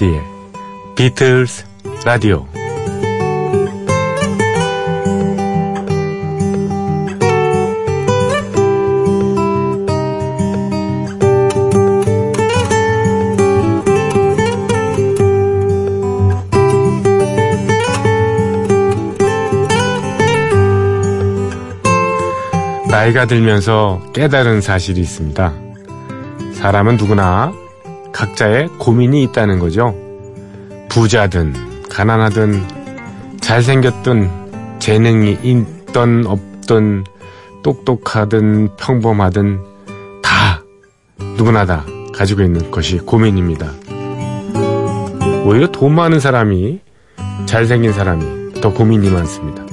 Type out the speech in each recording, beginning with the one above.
조피디의 비틀스 라디오 나이가 들면서 깨달은 사실이 있습니다. 사람은 누구나 각자의 고민이 있다는 거죠. 부자든, 가난하든, 잘생겼든, 재능이 있던, 없던, 똑똑하든, 평범하든, 다, 누구나 다 가지고 있는 것이 고민입니다. 오히려 돈 많은 사람이, 잘생긴 사람이 더 고민이 많습니다.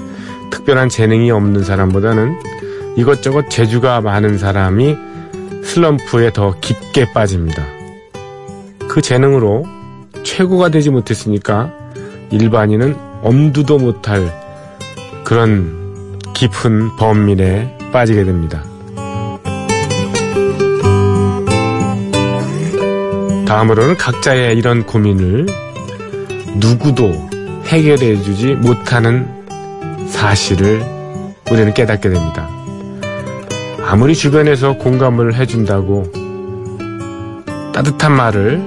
특별한 재능이 없는 사람보다는 이것저것 재주가 많은 사람이 슬럼프에 더 깊게 빠집니다. 그 재능으로 최고가 되지 못했으니까 일반인은 엄두도 못할 그런 깊은 범민에 빠지게 됩니다. 다음으로는 각자의 이런 고민을 누구도 해결해 주지 못하는 사실을 우리는 깨닫게 됩니다. 아무리 주변에서 공감을 해준다고 따뜻한 말을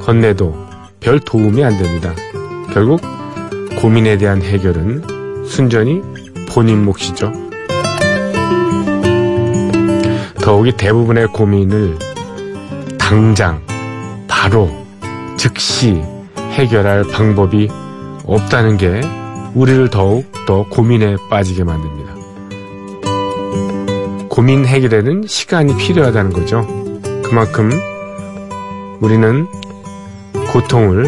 건네도 별 도움이 안 됩니다. 결국 고민에 대한 해결은 순전히 본인 몫이죠. 더욱이 대부분의 고민을 당장, 바로, 즉시 해결할 방법이 없다는 게 우리를 더욱 더 고민에 빠지게 만듭니다. 고민 해결에는 시간이 필요하다는 거죠. 그만큼 우리는 고통을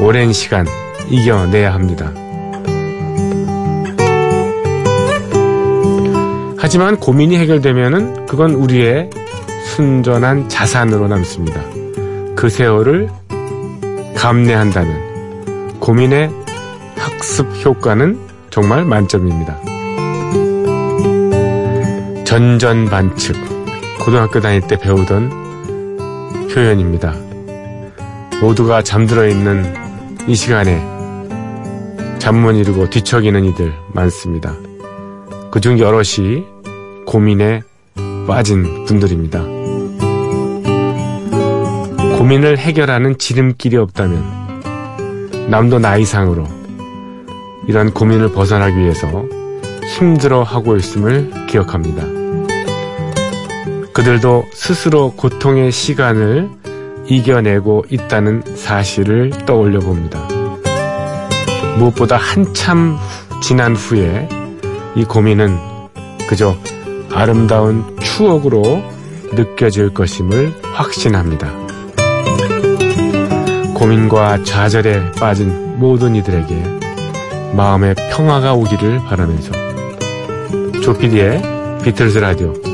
오랜 시간 이겨내야 합니다. 하지만 고민이 해결되면은 그건 우리의 순전한 자산으로 남습니다. 그 세월을 감내한다면 고민의 학습 효과는 정말 만점입니다. 전전반측 고등학교 다닐 때 배우던 표현입니다. 모두가 잠들어 있는 이 시간에 잠못 이루고 뒤척이는 이들 많습니다. 그중 여럿이 고민에 빠진 분들입니다. 고민을 해결하는 지름길이 없다면 남도 나이상으로 이런 고민을 벗어나기 위해서 힘들어 하고 있음을 기억합니다. 그들도 스스로 고통의 시간을 이겨내고 있다는 사실을 떠올려 봅니다. 무엇보다 한참 지난 후에 이 고민은 그저 아름다운 추억으로 느껴질 것임을 확신합니다. 고민과 좌절에 빠진 모든 이들에게 마음의 평화가 오기를 바라면서 조피디의 비틀즈 라디오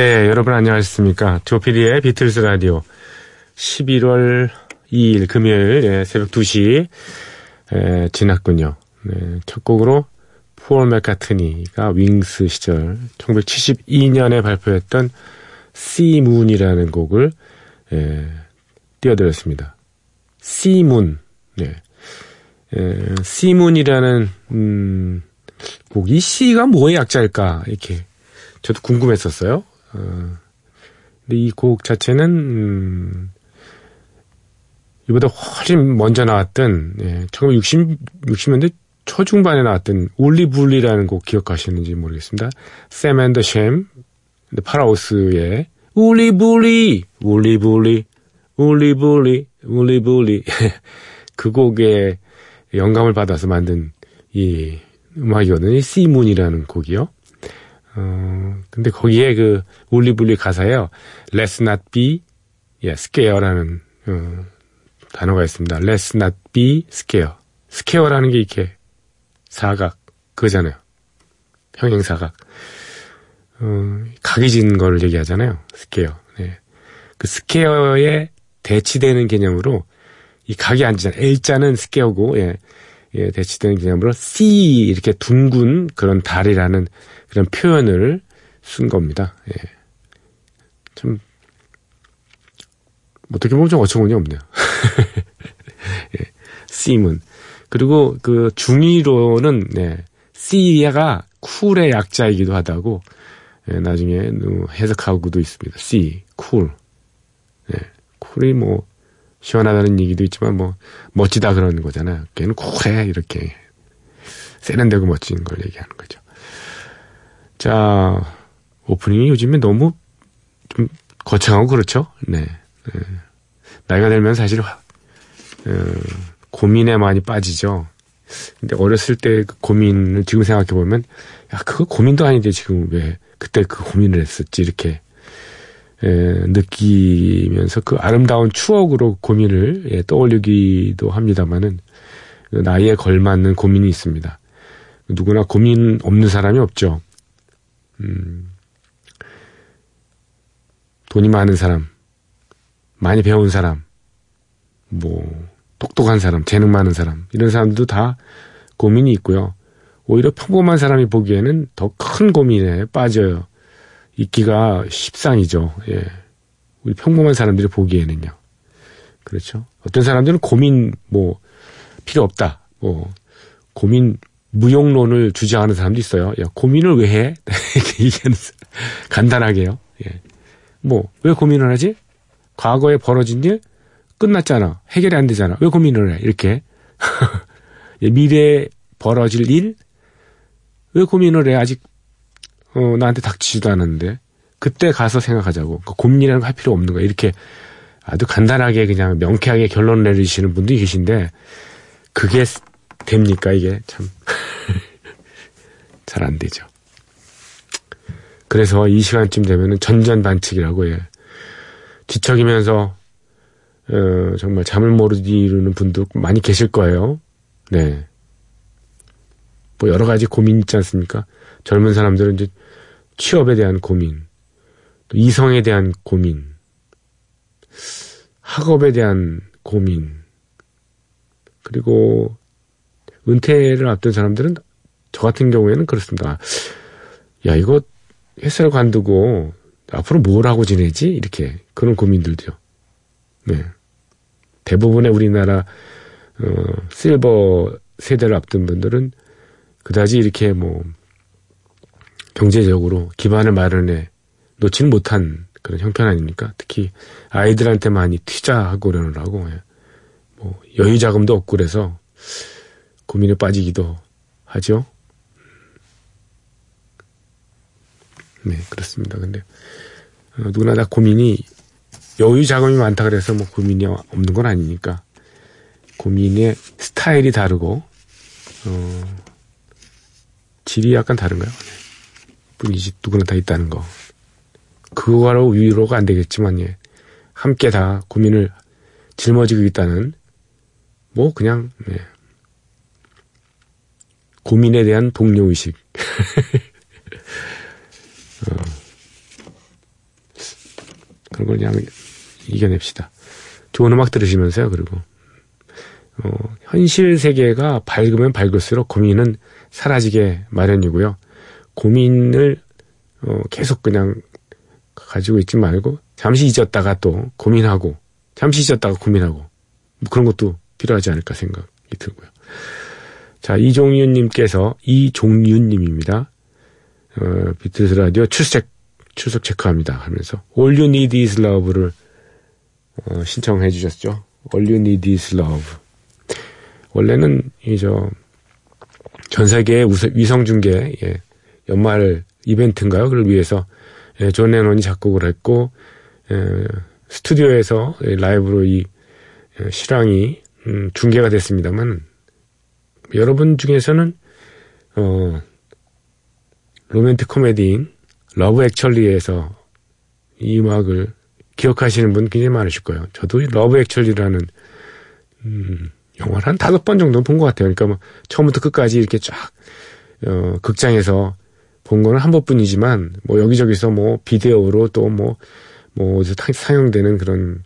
네, 여러분 안녕하셨습니까? 조피디의 비틀스 라디오 11월 2일 금요일 예, 새벽 2시 예, 지났군요. 네, 첫 곡으로 폴 맥카트니가 윙스 시절 1972년에 발표했던 C Moon이라는 곡을 예, 띄워드렸습니다. C Moon, 네. 예, C Moon이라는 음, 곡, 이 C가 뭐의 약자일까 이렇게 저도 궁금했었어요. 어, 근데 이 곡 자체는 음, 이보다 훨씬 먼저 나왔던 예, 1960 60년대 초중반에 나왔던 울리불리라는 곡 기억하시는지 모르겠습니다. 샘 앤더 샘 파라오스의 울리불리, 울리불리, 울리불리, 울리불리. 그 곡에 영감을 받아서 만든 이 음악이거든요. C Moon이라는 곡이요. 어, 근데 거기에 그 Wooly Bully 가사에요. Let's not be, 예, square라는, 어, 단어가 있습니다. Let's not be square. square라는 게 이렇게 사각, 그거잖아요. 평행사각. 어, 각이 진 거를 얘기하잖아요. Square. 네. 그 square에 대치되는 개념으로 이 각이 앉잖아요. L자는 스퀘어고, 예. 예, 대치되는 개념으로 C 이렇게 둥근 그런 달이라는 그런 표현을 쓴 겁니다. 예. 참 어떻게 보면 좀 어처구니 없네요. 예. C문. 그리고 그 중의로는 네. C가 쿨의 약자이기도 하다고 예, 나중에 해석하고도 있습니다. C, cool. 예, cool이 뭐 시원하다는 얘기도 있지만 뭐 멋지다 그러는 거잖아요. 걔는 쿨해 이렇게 세련되고 멋진 걸 얘기하는 거죠. 자 오프닝이 요즘에 너무 좀 거창하고 그렇죠. 네. 네. 나이가 들면 사실 어, 고민에 많이 빠지죠. 근데 어렸을 때 그 고민을 지금 생각해 보면 야 그거 고민도 아닌데 지금 왜 그때 그 고민을 했었지 이렇게 에, 느끼면서 그 아름다운 추억으로 고민을 예, 떠올리기도 합니다만은 그 나이에 걸맞는 고민이 있습니다. 누구나 고민 없는 사람이 없죠. 음, 돈이 많은 사람, 많이 배운 사람, 뭐 똑똑한 사람, 재능 많은 사람 이런 사람들도 다 고민이 있고요. 오히려 평범한 사람이 보기에는 더 큰 고민에 빠져요. 있기가 십상이죠. 예. 우리 평범한 사람들이 보기에는요. 그렇죠. 어떤 사람들은 고민 뭐 필요 없다. 뭐 고민 무용론을 주장하는 사람도 있어요. 야, 고민을 왜 해? 이렇게 얘기하는 간단하게요. 예. 뭐, 왜 고민을 하지? 과거에 벌어진 일 끝났잖아. 해결이 안 되잖아. 왜 고민을 해? 이렇게. 예, 미래에 벌어질 일? 왜 고민을 해? 아직 어, 나한테 닥치지도 않았는데 그때 가서 생각하자고 그 고민이라는 거 할 필요 없는 거야 이렇게 아주 간단하게 그냥 명쾌하게 결론 내리시는 분도 계신데 그게 됩니까 이게 참 잘 안 되죠. 그래서 이 시간쯤 되면은 전전반칙이라고 예. 뒤척이면서 어, 정말 잠을 못 이루는 분도 많이 계실 거예요. 네. 뭐 여러 가지 고민 있지 않습니까? 젊은 사람들은 이제 취업에 대한 고민, 또 이성에 대한 고민, 학업에 대한 고민, 그리고 은퇴를 앞둔 사람들은 저 같은 경우에는 그렇습니다. 야, 이거 햇살 관두고 앞으로 뭘 하고 지내지? 이렇게 그런 고민들도요. 네. 대부분의 우리나라 어, 실버 세대를 앞둔 분들은 그다지 이렇게 뭐 경제적으로 기반을 마련해 놓지는 못한 그런 형편 아닙니까? 특히 아이들한테 많이 투자하고 그러느라고 예. 뭐 여유 자금도 없고 그래서 고민에 빠지기도 하죠. 네 그렇습니다. 근데 어, 누구나 다 고민이 여유 자금이 많다 그래서 뭐 고민이 없는 건 아니니까 고민의 스타일이 다르고 어, 질이 약간 다른가요? 네. 뿐이지 누구나 다 있다는 거. 그거로 위로가 안 되겠지만 예. 함께 다 고민을 짊어지고 있다는 뭐 그냥 네. 고민에 대한 동료 의식. 어. 그런 걸 그냥 이겨냅시다. 좋은 음악 들으시면서요. 그리고 어, 현실 세계가 밝으면 밝을수록 고민은 사라지게 마련이고요. 고민을 어, 계속 그냥 가지고 있지 말고 잠시 잊었다가 또 고민하고 잠시 잊었다가 고민하고 뭐 그런 것도 필요하지 않을까 생각이 들고요. 자 이종윤님께서 이종윤님입니다. 어, 비틀스 라디오 출석 출석 체크합니다 하면서 All You Need Is Love를 어, 신청해 주셨죠. All You Need Is Love. 원래는 이저 전 세계 위성 중계 예, 연말 이벤트인가요? 그걸 위해서 예, 존 레논이 작곡을 했고 예, 스튜디오에서 라이브로 이 예, 실황이 음, 중계가 됐습니다만 여러분 중에서는 어 로맨틱 코미디인 Love Actually에서 이 음악을 기억하시는 분 굉장히 많으실 거예요. 저도 Love Actually라는 음, 영화를 한 다섯 번 정도 본 것 같아요. 그러니까 뭐 처음부터 끝까지 이렇게 쫙 어, 극장에서 본 거는 한 번뿐이지만 뭐 여기저기서 뭐 비데오로 또 뭐뭐 뭐 어디서 상영되는 그런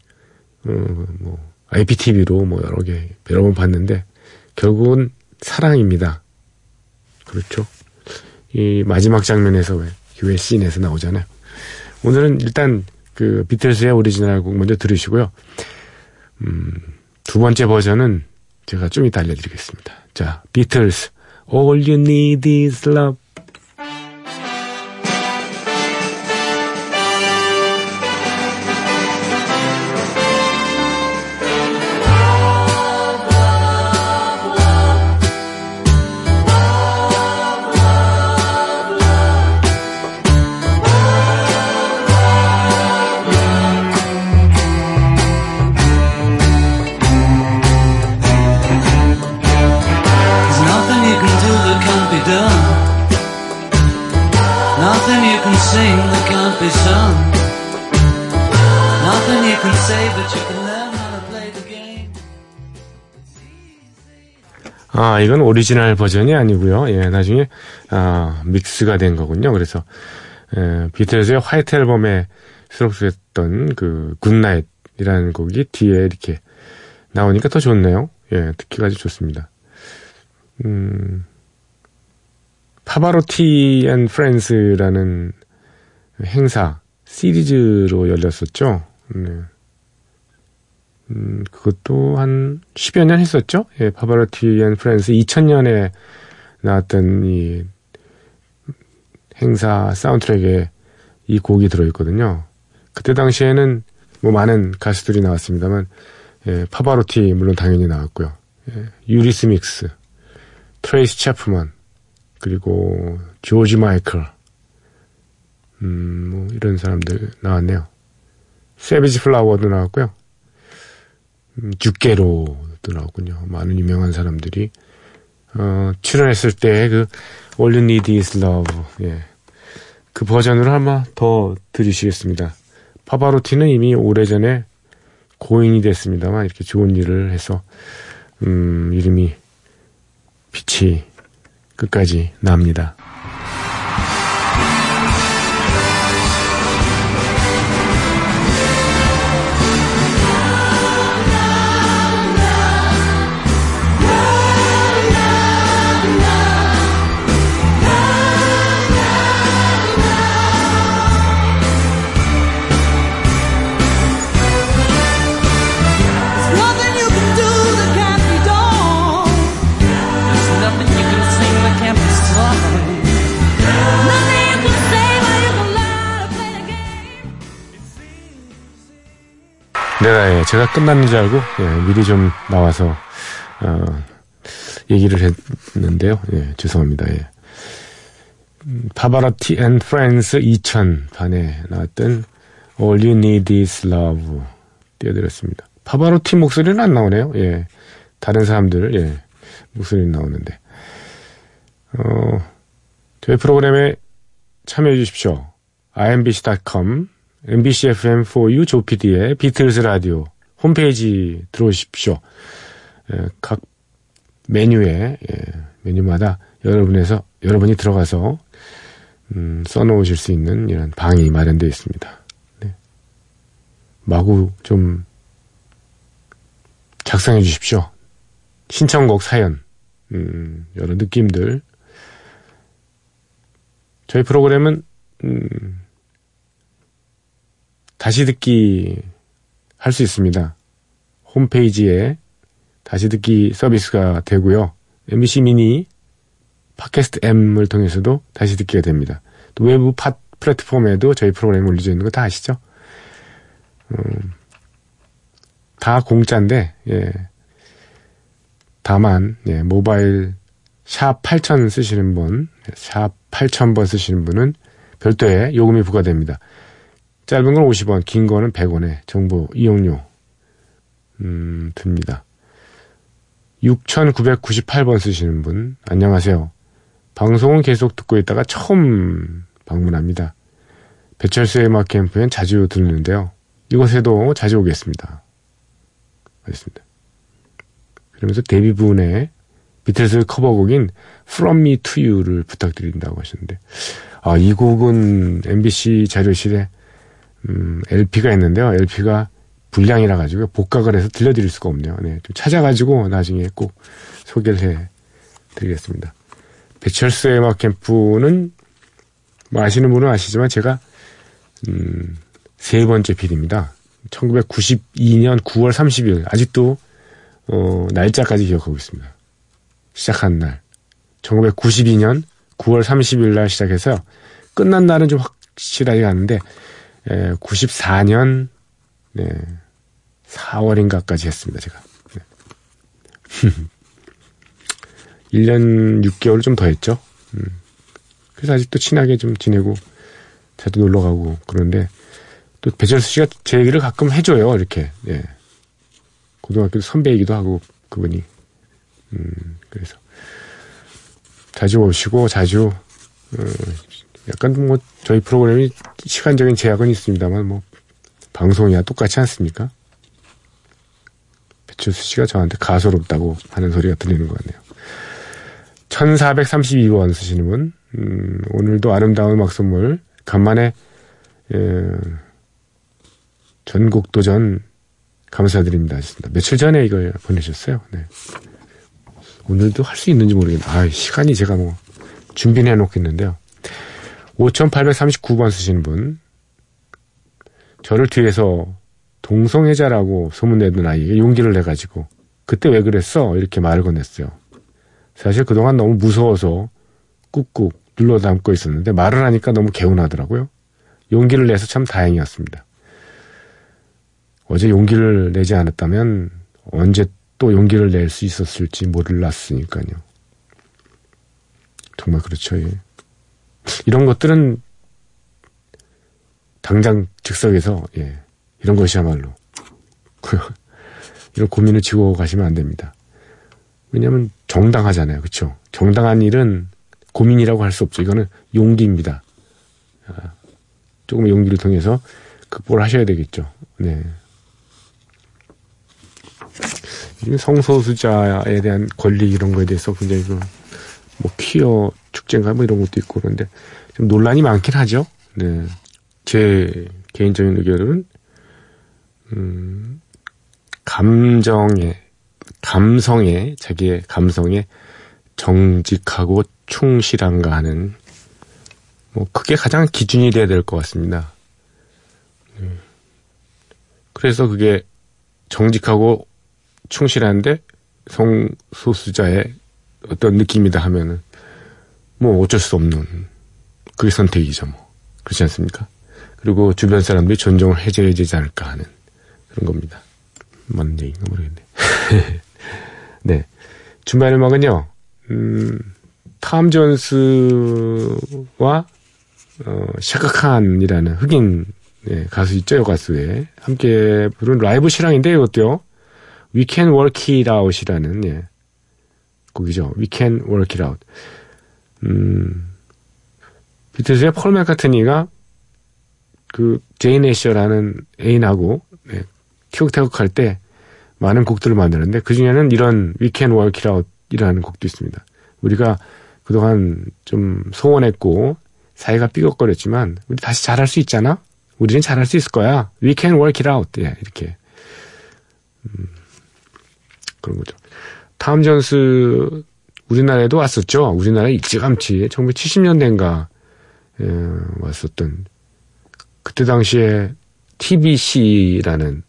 어뭐 IPTV로 뭐 여러 개 여러 번 봤는데 결국은 사랑입니다. 그렇죠. 이 마지막 장면에서 왜 교회 씬에서 나오잖아요. 오늘은 일단 그 비틀스의 오리지널 곡 먼저 들으시고요. 음, 두 번째 버전은 제가 좀 이따 알려드리겠습니다. 자, 비틀스 All You Need Is Love 아, 이건 오리지널 버전이 아니고요. 예, 나중에 아, 믹스가 된 거군요. 그래서 예, 비틀즈의 White Album에 수록됐던 그 Good Night이라는 곡이 뒤에 이렇게 나오니까 더 좋네요. 예, 듣기가 아주 좋습니다. 음, Pavarotti and Friends라는 행사 시리즈로 열렸었죠. 네. 음, 그것도 한 10여 년 했었죠? 예, Pavarotti and Friends 2000년에 나왔던 이 행사 사운드트랙에 이 곡이 들어있거든요. 그때 당시에는 뭐 많은 가수들이 나왔습니다만, 예, 파바로티 물론 당연히 나왔고요. 예, 유리스믹스, 트레이시 채프먼, 그리고 조지 마이클, 음, 뭐 이런 사람들 나왔네요. 세비지 플라워도 나왔고요. 음, 죽게로도 나왔군요. 많은 유명한 사람들이 어, 출연했을 때 그 All You Need Is Love 예. 그 버전으로 아마 더 들으시겠습니다. 파바로티는 이미 오래전에 고인이 됐습니다만 이렇게 좋은 일을 해서 음, 이름이 빛이 끝까지 납니다. 예, 제가 끝났는 줄 알고 예, 미리 좀 나와서 어, 얘기를 했는데요. 예, 죄송합니다. 예. 음, Pavarotti and Friends 2000 음반에 나왔던 All You Need Is Love 띄워드렸습니다. 파바로티 목소리는 안 나오네요. 예, 다른 사람들 예, 목소리는 나오는데 어, 저희 프로그램에 참여해 주십시오. imbc.com, MBC FM4U 조PD의 비틀즈 라디오 홈페이지 들어오십시오. 예, 각 메뉴에 예, 메뉴마다 여러분에서 여러분이 들어가서 음, 써놓으실 수 있는 이런 방이 마련되어 있습니다. 네. 마구 좀 작성해 주십시오. 신청곡 사연, 음, 여러 느낌들. 저희 프로그램은 음, 다시 듣기 할 수 있습니다. 홈페이지에 다시 듣기 서비스가 되고요. MBC 미니 팟캐스트 M을 통해서도 다시 듣기가 됩니다. 또 외부 팟 플랫폼에도 저희 프로그램이 올려져 있는 거 다 아시죠? 음, 다 공짜인데, 예. 다만, 예, 모바일 샵 8000 쓰시는 분, 샵 8000번 쓰시는 분은 별도의 요금이 부과됩니다. 짧은 건 50원, 긴 거는 100원에 정보 이용료, 음, 듭니다. 6998번 쓰시는 분, 안녕하세요. 방송은 계속 듣고 있다가 처음 방문합니다. 배철수의 음악 캠프엔 자주 듣는데요. 이곳에도 자주 오겠습니다. 알겠습니다. 그러면서 데뷔분의 비틀스 커버곡인 From Me to You를 부탁드린다고 하셨는데, 아, 이 곡은 MBC 자료실에, 음, LP가 있는데요. LP가 불량이라 가지고 복각을 해서 들려드릴 수가 없네요. 네, 좀 찾아가지고 나중에 꼭 소개를 해 드리겠습니다. 배철수의 음악 캠프는 뭐 아시는 분은 아시지만 제가 음, 세 번째 필입니다. 1992년 9월 30일 아직도 어, 날짜까지 기억하고 있습니다. 시작한 날 1992년 9월 30일 날 시작해서 끝난 날은 좀 확실하게 가는데 에, 94년 네, 4월인가까지 했습니다. 제가 네. 1년 6개월 좀 더 했죠. 음. 그래서 아직도 친하게 좀 지내고 자주 놀러 가고 그런데 또 배철수 씨가 제 얘기를 가끔 해줘요. 이렇게 예. 고등학교 선배이기도 하고 그분이 음, 그래서 자주 오시고 자주 어, 약간 뭐 저희 프로그램이 시간적인 제약은 있습니다만 뭐 방송이야 똑같지 않습니까? 배철수 씨가 저한테 가소롭다고 하는 소리가 들리는 것 같네요. 1432번 쓰시는 분, 음, 오늘도 아름다운 음악 선물, 간만에, 에, 전국도전 감사드립니다. 하셨습니다. 며칠 전에 이걸 보내셨어요. 네. 오늘도 할 수 있는지 모르겠네. 아, 시간이 제가 뭐, 준비는 해놓겠는데요. 5839번 쓰시는 분, 저를 뒤에서 동성애자라고 소문내던 아이에게 용기를 내가지고, 그때 왜 그랬어? 이렇게 말을 건넸어요. 사실 그동안 너무 무서워서 꾹꾹 눌러 담고 있었는데 말을 하니까 너무 개운하더라고요. 용기를 내서 참 다행이었습니다. 어제 용기를 내지 않았다면 언제 또 용기를 낼 수 있었을지 몰랐으니까요. 정말 그렇죠. 예. 이런 것들은 당장 즉석에서 예, 이런 것이야말로 이런 고민을 지고 가시면 안 됩니다. 왜냐하면 정당하잖아요. 그렇죠? 정당한 일은 고민이라고 할 수 없죠. 이거는 용기입니다. 아, 조금 용기를 통해서 극복을 하셔야 되겠죠. 네. 성소수자에 대한 권리 이런 거에 대해서 굉장히 그, 뭐, 퀴어 축제인가 뭐 이런 것도 있고 그런데 좀 논란이 많긴 하죠. 네. 제 개인적인 의견은, 음, 감정에, 감성에, 자기의 감성에 정직하고 충실한가 하는, 뭐, 그게 가장 기준이 돼야 될 것 같습니다. 네. 그래서 그게 정직하고 충실한데 성소수자의 어떤 느낌이다 하면은 뭐 어쩔 수 없는 그게 선택이죠 뭐 그렇지 않습니까? 그리고 주변 사람들이 존중을 해줘야 되지 않을까 하는 그런 겁니다. 맞는 얘기인가 모르겠네. 네. 주말 음악은요, 음, 탐 존스와, 어, 샤카칸이라는 흑인 네, 가수 있죠, 요 가수에. 함께 부른 라이브 실황인데, 이것도요. We Can Work It Out이라는, 예, 곡이죠. We Can Work It Out. 음, 비틀즈의 폴 맥카트니가 그, 제인 애셔라는 애인하고, 네, 티격태격 할때 많은 곡들을 만드는데, 그 중에는 이런 We Can Work It Out 이라는 곡도 있습니다. 우리가 그동안 좀 소원했고, 사이가 삐걱거렸지만, 우리 다시 잘할 수 있잖아? 우리는 잘할 수 있을 거야. We can work it out. 예, 이렇게. 음, 그런 거죠. 탐 존스, 우리나라에도 왔었죠. 우리나라에 일찌감치 1970년대인가 예, 왔었던 그때 당시에 TBC라는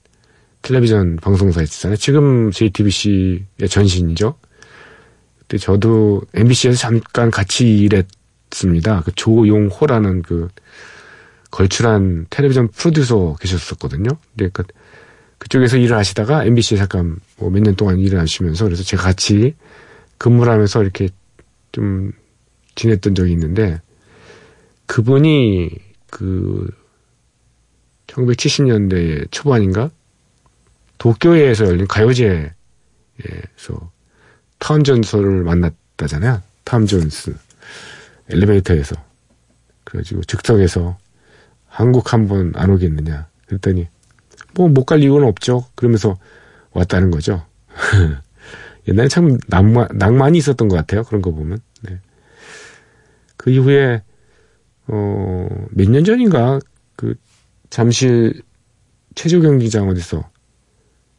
텔레비전 방송사 있었잖아요. 지금 JTBC의 전신이죠. 그때 저도 MBC에서 잠깐 같이 일했습니다. 그 조용호라는 그 걸출한 텔레비전 프로듀서 계셨었거든요. 근데 그 그쪽에서 일을 하시다가 MBC에 잠깐 뭐 몇 년 동안 일을 하시면서 그래서 제가 같이 근무를 하면서 이렇게 좀 지냈던 적이 있는데 그분이 그 1970년대 초반인가 도쿄에서 열린 가요제에서 탐 존스를 만났다잖아요. 탐 존스. 엘리베이터에서. 그래가지고 즉석에서 한국 한 번 안 오겠느냐. 그랬더니 뭐 못 갈 이유는 없죠. 그러면서 왔다는 거죠. 옛날에 참 낭만, 낭만이 있었던 것 같아요. 그런 거 보면. 네. 그 이후에 어, 몇 년 전인가 그 잠실 체조 경기장 어디서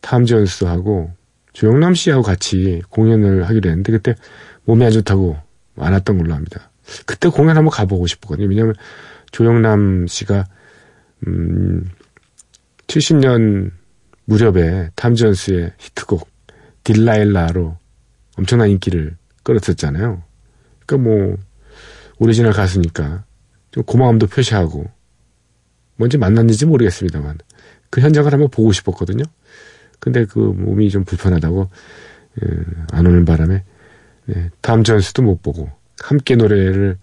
탐 존스하고 조영남 씨하고 같이 공연을 하기로 했는데 그때 몸이 안 좋다고 안 왔던 걸로 압니다. 그때 공연 한번 가보고 싶었거든요. 왜냐면 조영남 씨가 음 70년 무렵에 탐 존스의 히트곡 Delilah로 엄청난 인기를 끌었었잖아요. 그러니까 뭐 오리지널 가수니까 좀 고마움도 표시하고 뭔지 만났는지 모르겠습니다만 그 현장을 한번 보고 싶었거든요. 근데 그 몸이 좀 불편하다고 예, 안 오는 바람에 네, 탐 존스도 못 보고 함께 노래를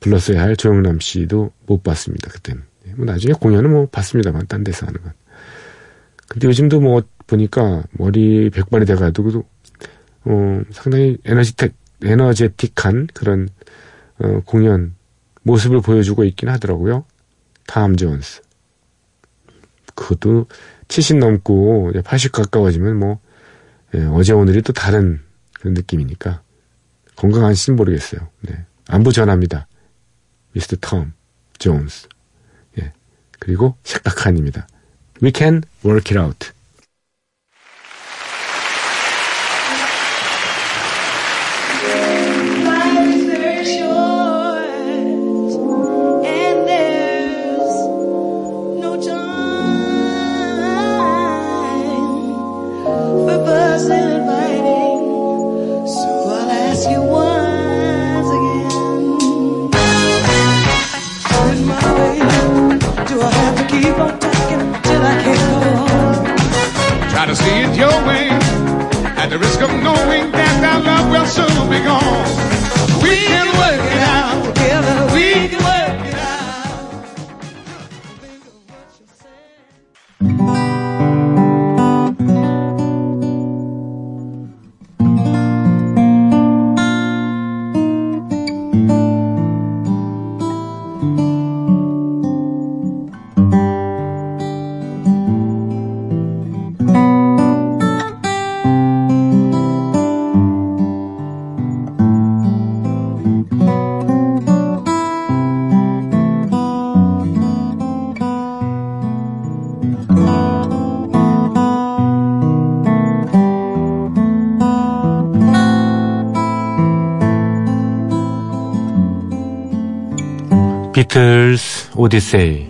불렀어야 할 조영남 씨도 못 봤습니다. 그때는. 예, 뭐 나중에 공연은 뭐 봤습니다만 딴 데서 하는 건. 근데 요즘도 뭐 보니까 머리 백발이 돼가지고 어, 상당히 에너지틱 에너제틱한 그런 어, 공연 모습을 보여주고 있긴 하더라고요. 탐 존스. 그것도 70 넘고 80 가까워지면 뭐 예, 어제 오늘이 또 다른 그런 느낌이니까 건강한지는 모르겠어요. 네. 안부 전합니다. 미스터 톰 존스. 예. 그리고 샥다칸입니다. We can work it out. 비틀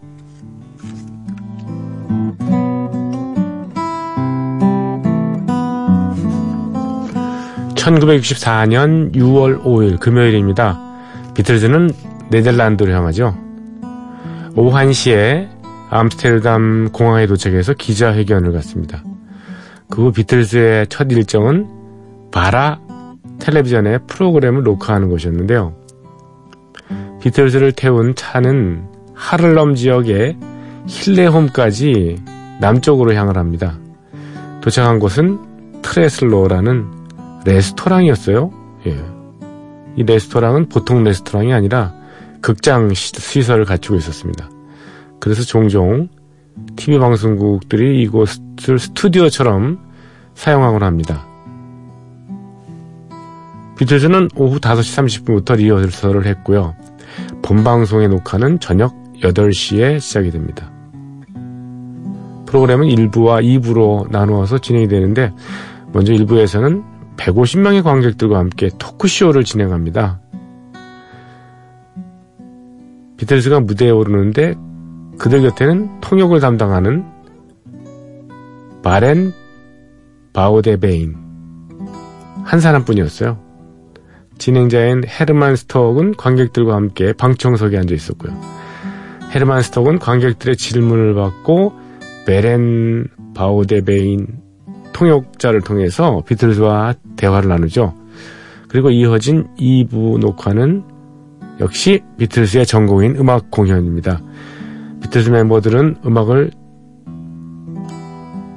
1964년 6월 5일 금요일입니다. 비틀즈는 네덜란드로 향하죠. 오후 1시에 암스테르담 공항에 도착해서 기자회견을 갖습니다. 그 후 비틀즈의 첫 일정은 바라 텔레비전의 프로그램을 녹화하는 것이었는데요. 비틀즈를 태운 차는 하를럼 지역의 힐레홈까지 남쪽으로 향을 합니다. 도착한 곳은 트레슬로라는 레스토랑이었어요. 예. 이 레스토랑은 보통 레스토랑이 아니라 극장 시- 시설을 갖추고 있었습니다. 그래서 종종 TV 방송국들이 이곳을 스튜디오처럼 사용하곤 합니다. 비틀즈는 오후 5시 30분부터 리허설을 했고요. 본방송의 녹화는 저녁 8시에 시작이 됩니다. 프로그램은 1부와 2부로 나누어서 진행이 되는데 먼저 일부에서는 150명의 관객들과 함께 토크쇼를 진행합니다. 비틀즈가 무대에 오르는데 그들 곁에는 통역을 담당하는 바렌 바우데베인 한 사람뿐이었어요. 진행자인 헤르만 스톡은 관객들과 함께 방청석에 앉아 있었고요. 헤르만 스톡은 관객들의 질문을 받고 베렌 바우데베인 통역자를 통해서 비틀즈와 대화를 나누죠. 그리고 이어진 2부 녹화는 역시 비틀즈의 전공인 음악 공연입니다. 비틀즈 멤버들은 음악을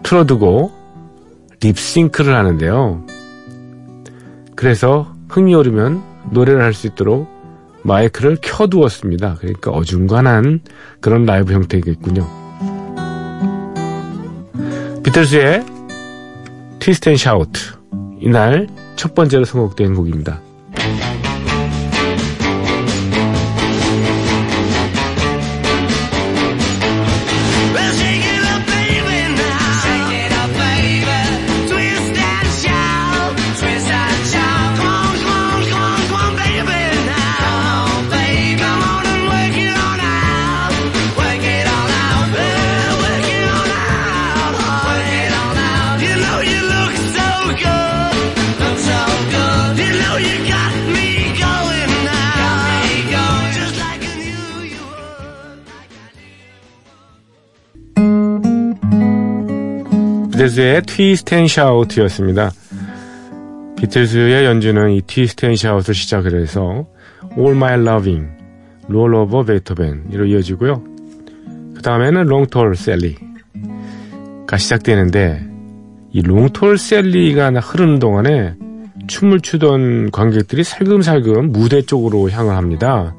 틀어두고 립싱크를 하는데요. 그래서 흥이 오르면 노래를 할 수 있도록 마이크를 켜두었습니다. 그러니까 어중간한 그런 라이브 형태겠군요. 비틀즈의 Twist and Shout 이날 첫 번째로 선곡된 곡입니다. 비틀즈의 Twist and Shout였습니다. 비틀즈의 연주는 이 Twist and Shout를 시작을 해서 All My Loving, Roll Over Beethoven으로 이어지고요. 그 다음에는 Long Tall Sally가 시작되는데 이 Long Tall Sally가 흐르는 동안에 춤을 추던 관객들이 살금살금 무대 쪽으로 향을 합니다.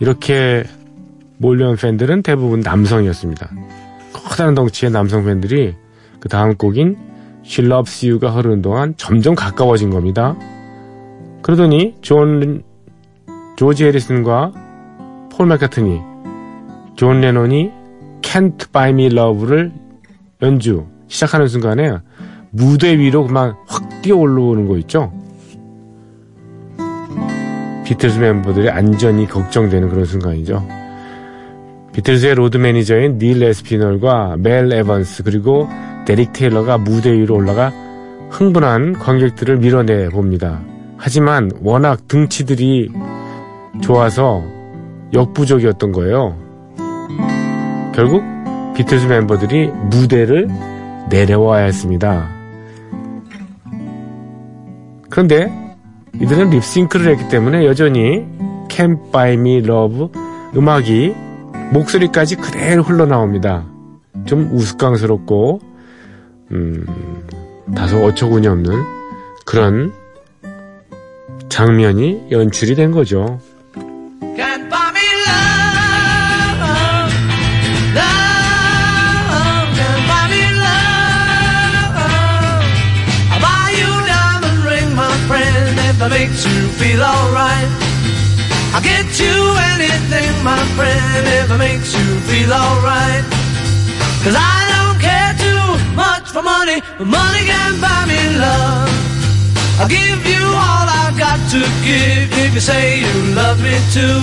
이렇게 몰려온 팬들은 대부분 남성이었습니다. 커다란 덩치의 남성 팬들이 그 다음 곡인 She Loves You가 흐르는 동안 점점 가까워진 겁니다. 그러더니 존 조지 해리슨과 폴 맥카트니, 존 레논이 Can't Buy Me Love를 연주 시작하는 순간에 무대 위로 그만 확 뛰어 올라오는 거 있죠? 비틀즈 멤버들의 안전이 걱정되는 그런 순간이죠. 비틀즈의 로드 매니저인 닐 아스피널과 멜 에반스 그리고 데릭 테일러가 무대 위로 올라가 흥분한 관객들을 밀어내 봅니다. 하지만 워낙 등치들이 좋아서 역부족이었던 거예요. 결국 비틀즈 멤버들이 무대를 내려와야 했습니다. 그런데 이들은 립싱크를 했기 때문에 여전히 Can't Buy Me Love 음악이 목소리까지 그대로 흘러나옵니다. 좀 우스꽝스럽고 음, 다소 어처구니 없는 그런 장면이 연출이 된 거죠. Cause I money, but money can buy me love. I'll give you all I've got to give if you say you love me too.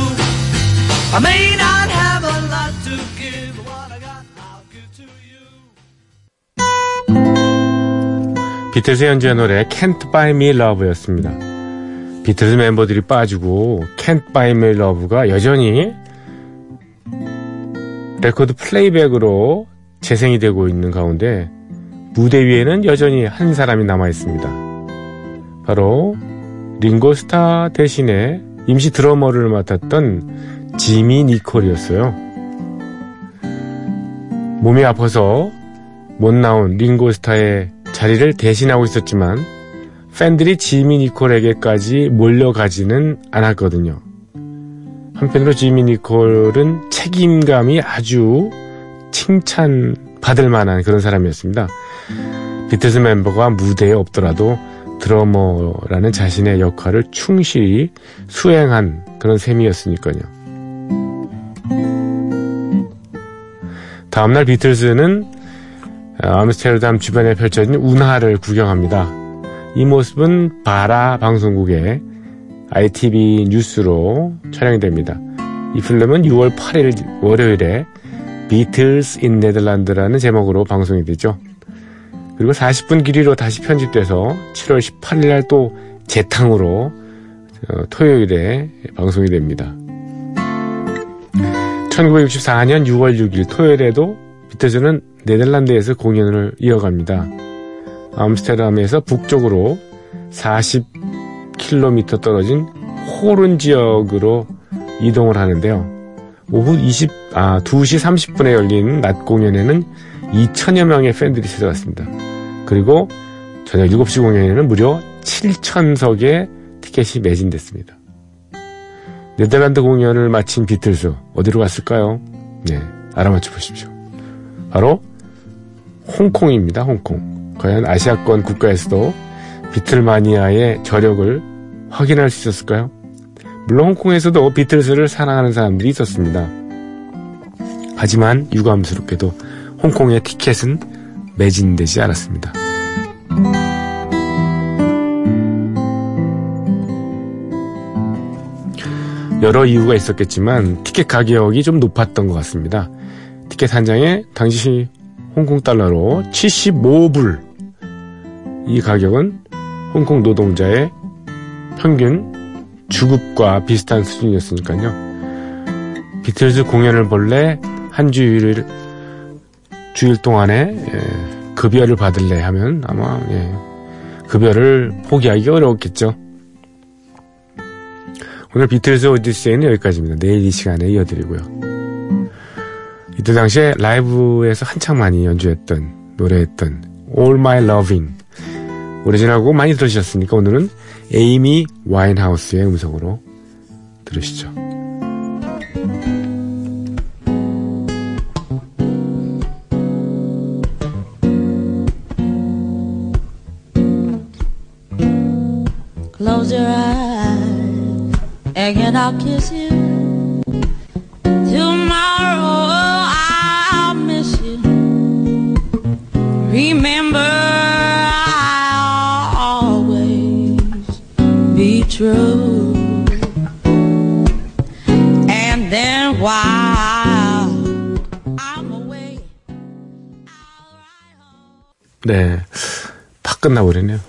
I may not have a lot to give, but what I got I'll give to you. 비틀즈 연주의 노래 Can't Buy Me Love였습니다. 비틀즈 멤버들이 빠지고 Can't Buy Me Love가 여전히 레코드 플레이백으로 재생이 되고 있는 가운데 무대 위에는 여전히 한 사람이 남아 있습니다. 바로 링고스타 대신에 임시 드러머를 맡았던 지미 니콜이었어요. 몸이 아파서 못 나온 링고스타의 자리를 대신하고 있었지만 팬들이 지미 니콜에게까지 몰려가지는 않았거든요. 한편으로 지미 니콜은 책임감이 아주 칭찬 받을 만한 그런 사람이었습니다. 비틀즈 멤버가 무대에 없더라도 드러머라는 자신의 역할을 충실히 수행한 그런 셈이었으니까요. 다음날 비틀즈는 아무스테르담 주변에 펼쳐진 운하를 구경합니다. 이 모습은 바라 방송국의 ITV 뉴스로 촬영이 됩니다. 이 필름은 6월 8일 월요일에 비틀스 in 네덜란드라는 제목으로 방송이 되죠. 그리고 40분 길이로 다시 편집돼서 7월 18일 날 또 재탕으로 어, 토요일에 방송이 됩니다. 1964년 6월 6일 토요일에도 비틀즈는 네덜란드에서 공연을 이어갑니다. 암스테르담에서 북쪽으로 40km 떨어진 호른 지역으로 이동을 하는데요. 오후 20, 아, 2시 30분에 열린 낮 공연에는 2천여 명의 팬들이 찾아왔습니다. 그리고 저녁 7시 공연에는 무려 7천석의 티켓이 매진됐습니다. 네덜란드 공연을 마친 비틀스 어디로 갔을까요? 네, 알아맞혀 보십시오. 바로 홍콩입니다. 홍콩. 과연 아시아권 국가에서도 비틀마니아의 저력을 확인할 수 있었을까요? 물론 홍콩에서도 비틀스를 사랑하는 사람들이 있었습니다. 하지만 유감스럽게도 홍콩의 티켓은 매진되지 않았습니다. 여러 이유가 있었겠지만 티켓 가격이 좀 높았던 것 같습니다. 티켓 한 장에 당시 홍콩 달러로 75불. 이 가격은 홍콩 노동자의 평균 주급과 비슷한 수준이었으니까요. 비틀즈 공연을 볼래 한 주일 주일 동안에 예, 급여를 받을래 하면 아마 예, 급여를 포기하기 어려웠겠죠. 오늘 비틀즈 오디세이는 여기까지입니다. 내일 이 시간에 이어드리고요. 이때 당시에 라이브에서 한창 많이 연주했던 노래했던 All My Loving 오리지널곡 많이 들으셨으니까 오늘은 에이미 와인하우스의 음성으로 들으시죠. I'll kiss you. Tomorrow I'll miss you. Remember I'll always be true. And then while I'm away, I'll write home. 네. 팍 끝나버리네요.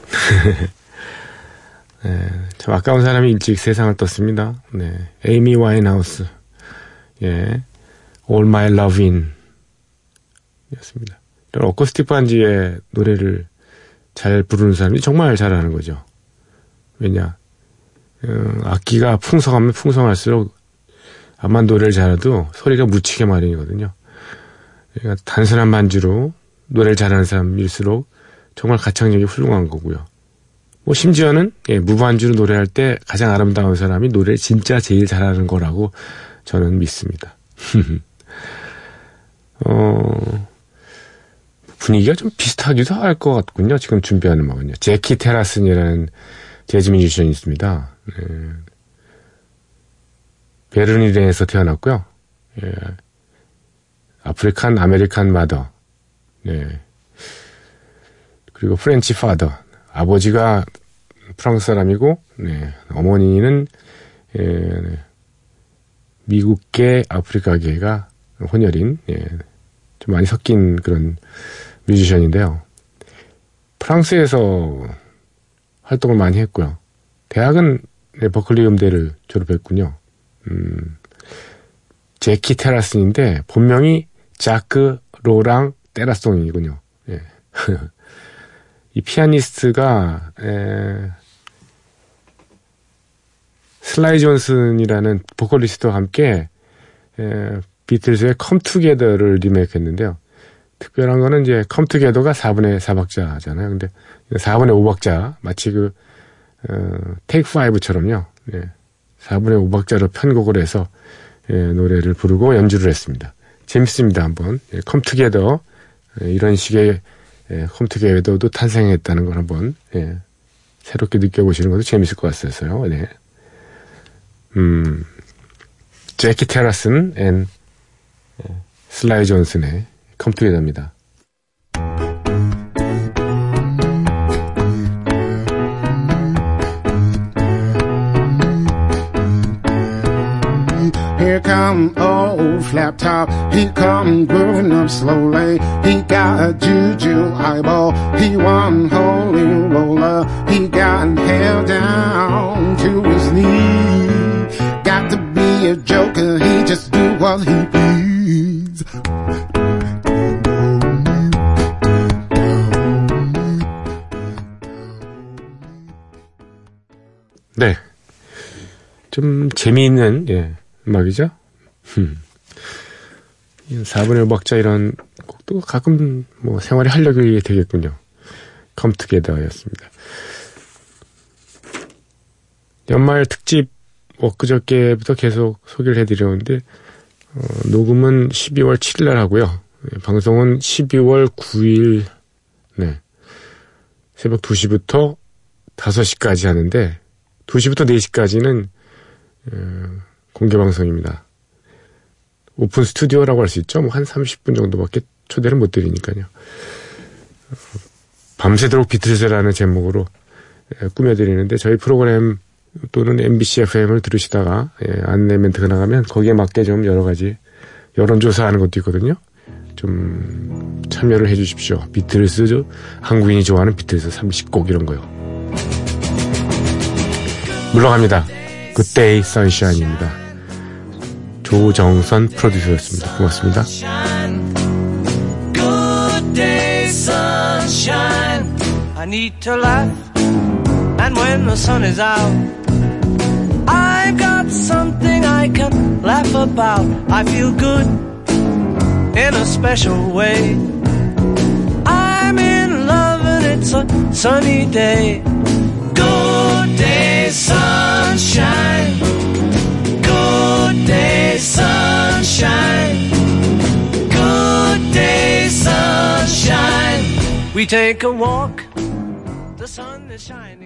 네, 참 아까운 사람이 일찍 세상을 떴습니다. 네. 에이미 와인하우스. 예. All My Lovin' 였습니다. 이런 어쿠스틱 반지의 노래를 잘 부르는 사람이 정말 잘하는 거죠. 왜냐. 어, 악기가 풍성하면 풍성할수록 암만 노래를 잘해도 소리가 묻히게 마련이거든요. 그러니까 단순한 반주로 노래를 잘하는 사람일수록 정말 가창력이 훌륭한 거고요. 뭐 심지어는 예, 무반주로 노래할 때 가장 아름다운 사람이 노래를 진짜 제일 잘하는 거라고 저는 믿습니다. 어, 분위기가 좀 비슷하기도 할 것 같군요. 지금 준비하는 음악은요. 제키 테라슨이라는 재즈 뮤지션이 있습니다. 예. 베르린에서 태어났고요. 예. African American mother. 예. 그리고 French father. 아버지가 프랑스 사람이고, 네. 어머니는, 예, 미국계 아프리카계가 혼혈인, 예, 좀 많이 섞인 그런 뮤지션인데요. 프랑스에서 활동을 많이 했고요. 대학은 네, 버클리 음대를 졸업했군요. 음, 재키 테라슨인데 본명이 자크 로랑 테라송이군요. 예. 이 피아니스트가 에, 슬라이 존슨이라는 보컬리스트와 함께 에, 비틀즈의 Come Together를 리메이크했는데요. 특별한 거는 이제 Come Together가 4분의 4박자잖아요. 근데 4분의 5박자 마치 그 어, Take 5처럼요. 예, 4분의 5박자로 편곡을 해서 예, 노래를 부르고 연주를 했습니다. 재밌습니다. 한번 예, Come Together 예, 이런 식의 예, Come Together도 탄생했다는 걸 한번 예, 새롭게 느껴보시는 것도 재밌을 것 같아서요. 네. 음, Jacky Terrasson and Sly Johnson의 Come Together입니다. flat top. He come grooving up slowly. He got a juju eyeball. He one holy roller. He got held down to his knee. Got to be a joker. He just do what he please. 네. 좀 재미있는, 예, 음악이죠? 음. 4분의 음악자 이런 곡도 가끔 뭐 생활에 활력이 되겠군요. 컴투게더였습니다. 연말 특집 엊그저께부터 계속 소개를 해드렸는데, 어, 녹음은 12월 7일 날 하고요. 예, 방송은 12월 9일, 네. 새벽 2시부터 5시까지 하는데, 2시부터 4시까지는 어, 공개 방송입니다. 오픈 스튜디오라고 할 수 있죠. 뭐 한 30분 정도밖에 초대를 못 드리니까요. 어, 밤새도록 비틀즈라는 제목으로 예, 꾸며드리는데 저희 프로그램 또는 MBC FM을 들으시다가 예, 안내 멘트가 나가면 거기에 맞게 좀 여러 가지 여론조사하는 것도 있거든요. 좀 참여를 해주십시오. 비틀스 한국인이 좋아하는 비틀스 30곡 이런 거요. 물러갑니다. Good Day Sunshine입니다. 조정선 프로듀서였습니다. 고맙습니다. sunshine. Good day, sunshine. I need to laugh. And when the sun is out, I've got something I can laugh about. I feel good in a special way. I'm in love and it's a sunny day. Good day, sunshine. Day, sunshine. Good day, sunshine. We take a walk. The sun is shining.